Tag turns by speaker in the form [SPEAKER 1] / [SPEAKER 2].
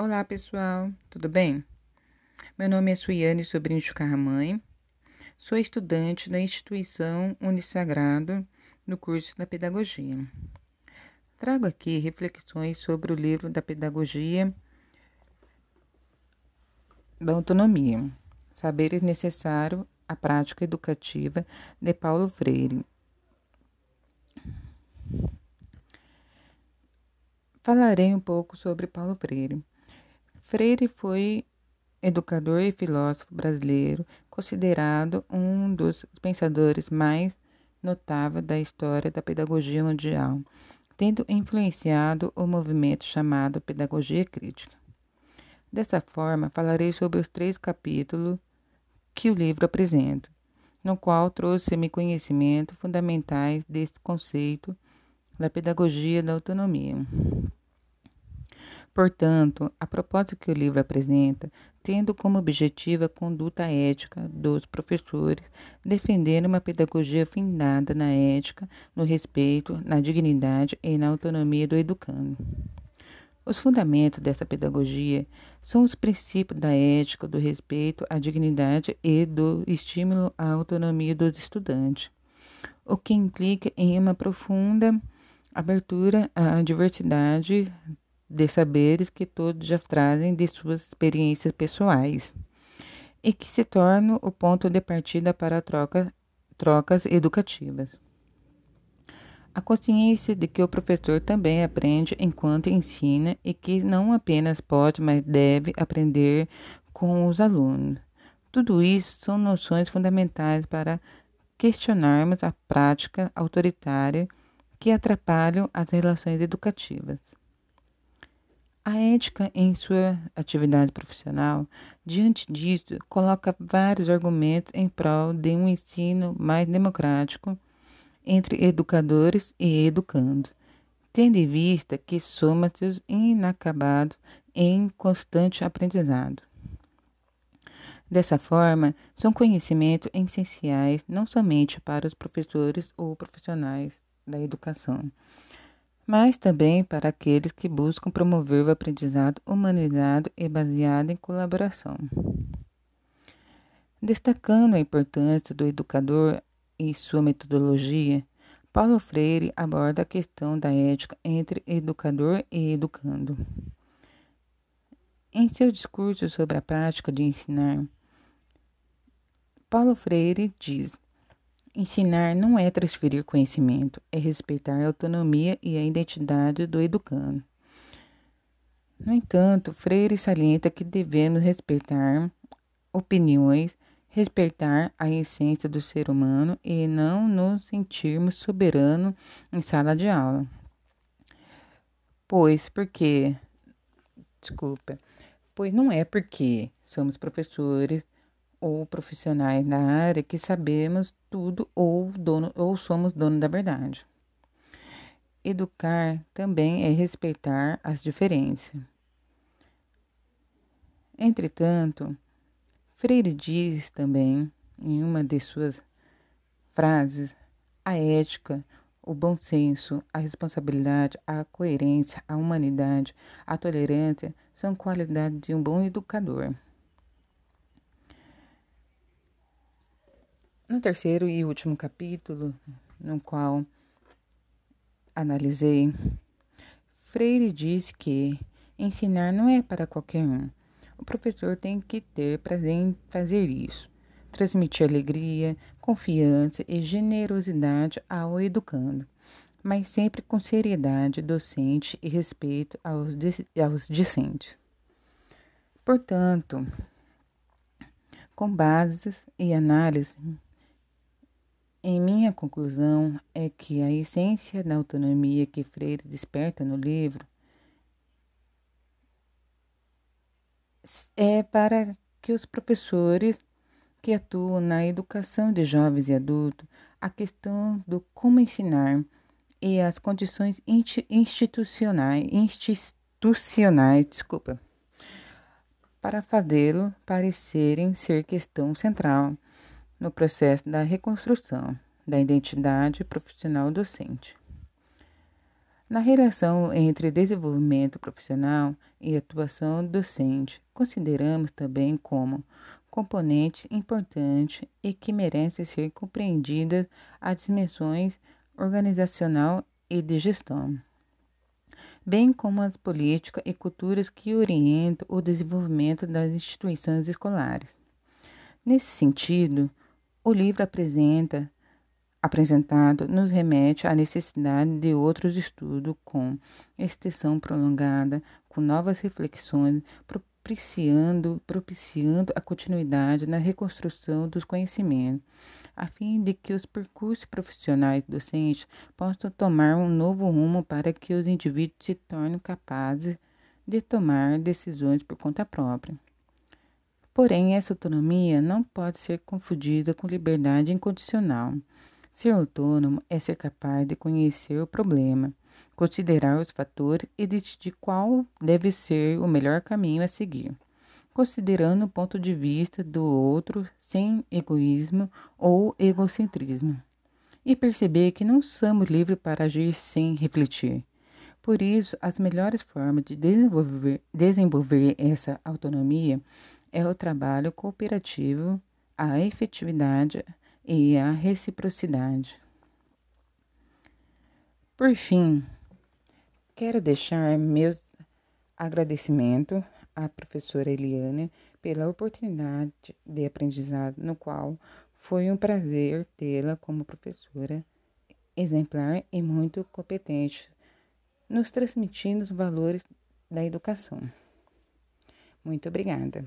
[SPEAKER 1] Olá, pessoal, tudo bem? Meu nome é Suiane Sobrinho de Carramãe, sou estudante da instituição Unisagrado no curso da Pedagogia. Trago aqui reflexões sobre o livro da Pedagogia da Autonomia, Saberes Necessários à Prática Educativa, de Paulo Freire. Falarei um pouco sobre Paulo Freire. Freire foi educador e filósofo brasileiro, considerado um dos pensadores mais notáveis da história da pedagogia mundial, tendo influenciado o movimento chamado Pedagogia Crítica. Dessa forma, falarei sobre os três capítulos que o livro apresenta, no qual trouxe-me conhecimento fundamentais desse conceito da pedagogia da autonomia. Portanto, a proposta que o livro apresenta, tendo como objetivo a conduta ética dos professores, defendendo uma pedagogia fundada na ética, no respeito, na dignidade e na autonomia do educando. Os fundamentos dessa pedagogia são os princípios da ética, do respeito à dignidade e do estímulo à autonomia dos estudantes, o que implica em uma profunda abertura à diversidade de saberes que todos já trazem de suas experiências pessoais e que se tornam o ponto de partida para troca, trocas educativas. A consciência de que o professor também aprende enquanto ensina e que não apenas pode, mas deve aprender com os alunos. Tudo isso são noções fundamentais para questionarmos a prática autoritária que atrapalham as relações educativas. A ética em sua atividade profissional, diante disso, coloca vários argumentos em prol de um ensino mais democrático entre educadores e educandos, tendo em vista que somos inacabados em constante aprendizado. Dessa forma, são conhecimentos essenciais não somente para os professores ou profissionais da educação, mas também para aqueles que buscam promover o aprendizado humanizado e baseado em colaboração. Destacando a importância do educador e sua metodologia, Paulo Freire aborda a questão da ética entre educador e educando. Em seu discurso sobre a prática de ensinar, Paulo Freire diz: Ensinar não é transferir conhecimento, é respeitar a autonomia e a identidade do educando. No entanto, Freire salienta que devemos respeitar opiniões, respeitar a essência do ser humano e não nos sentirmos soberano em sala de aula. Pois porque, desculpa, pois não é porque somos professores ou profissionais da área que sabemos tudo ou, dono, ou somos dono da verdade. Educar também é respeitar as diferenças. Entretanto, Freire diz também, em uma de suas frases, a ética, o bom senso, a responsabilidade, a coerência, a humanidade, a tolerância são qualidades de um bom educador. No terceiro e último capítulo, no qual analisei, Freire diz que ensinar não é para qualquer um. O professor tem que ter prazer em fazer isso, transmitir alegria, confiança e generosidade ao educando, mas sempre com seriedade docente e respeito aos, aos discentes. Portanto, com bases e análise em minha conclusão é que a essência da autonomia que Freire desperta no livro é para que os professores que atuam na educação de jovens e adultos a questão do como ensinar e as condições institucionais, institucionais, desculpa, para fazê-lo parecerem ser questão central no processo da reconstrução da identidade profissional docente. Na relação entre desenvolvimento profissional e atuação docente, consideramos também como componente importante e que merece ser compreendida as dimensões organizacional e de gestão, bem como as políticas e culturas que orientam o desenvolvimento das instituições escolares. Nesse sentido, o livro apresenta apresentado nos remete à necessidade de outros estudos com extensão prolongada, com novas reflexões, propiciando, propiciando a continuidade na reconstrução dos conhecimentos, a fim de que os percursos profissionais docentes possam tomar um novo rumo para que os indivíduos se tornem capazes de tomar decisões por conta própria. Porém, essa autonomia não pode ser confundida com liberdade incondicional. Ser autônomo é ser capaz de conhecer o problema, considerar os fatores e decidir qual deve ser o melhor caminho a seguir, considerando o ponto de vista do outro sem egoísmo ou egocentrismo. E perceber que não somos livres para agir sem refletir. Por isso, as melhores formas de desenvolver, desenvolver essa autonomia é o trabalho cooperativo, a efetividade, e a reciprocidade. Por fim, quero deixar meus agradecimentos à professora Eliane pela oportunidade de aprendizado, no qual foi um prazer tê-la como professora exemplar e muito competente, nos transmitindo os valores da educação. Muito obrigada.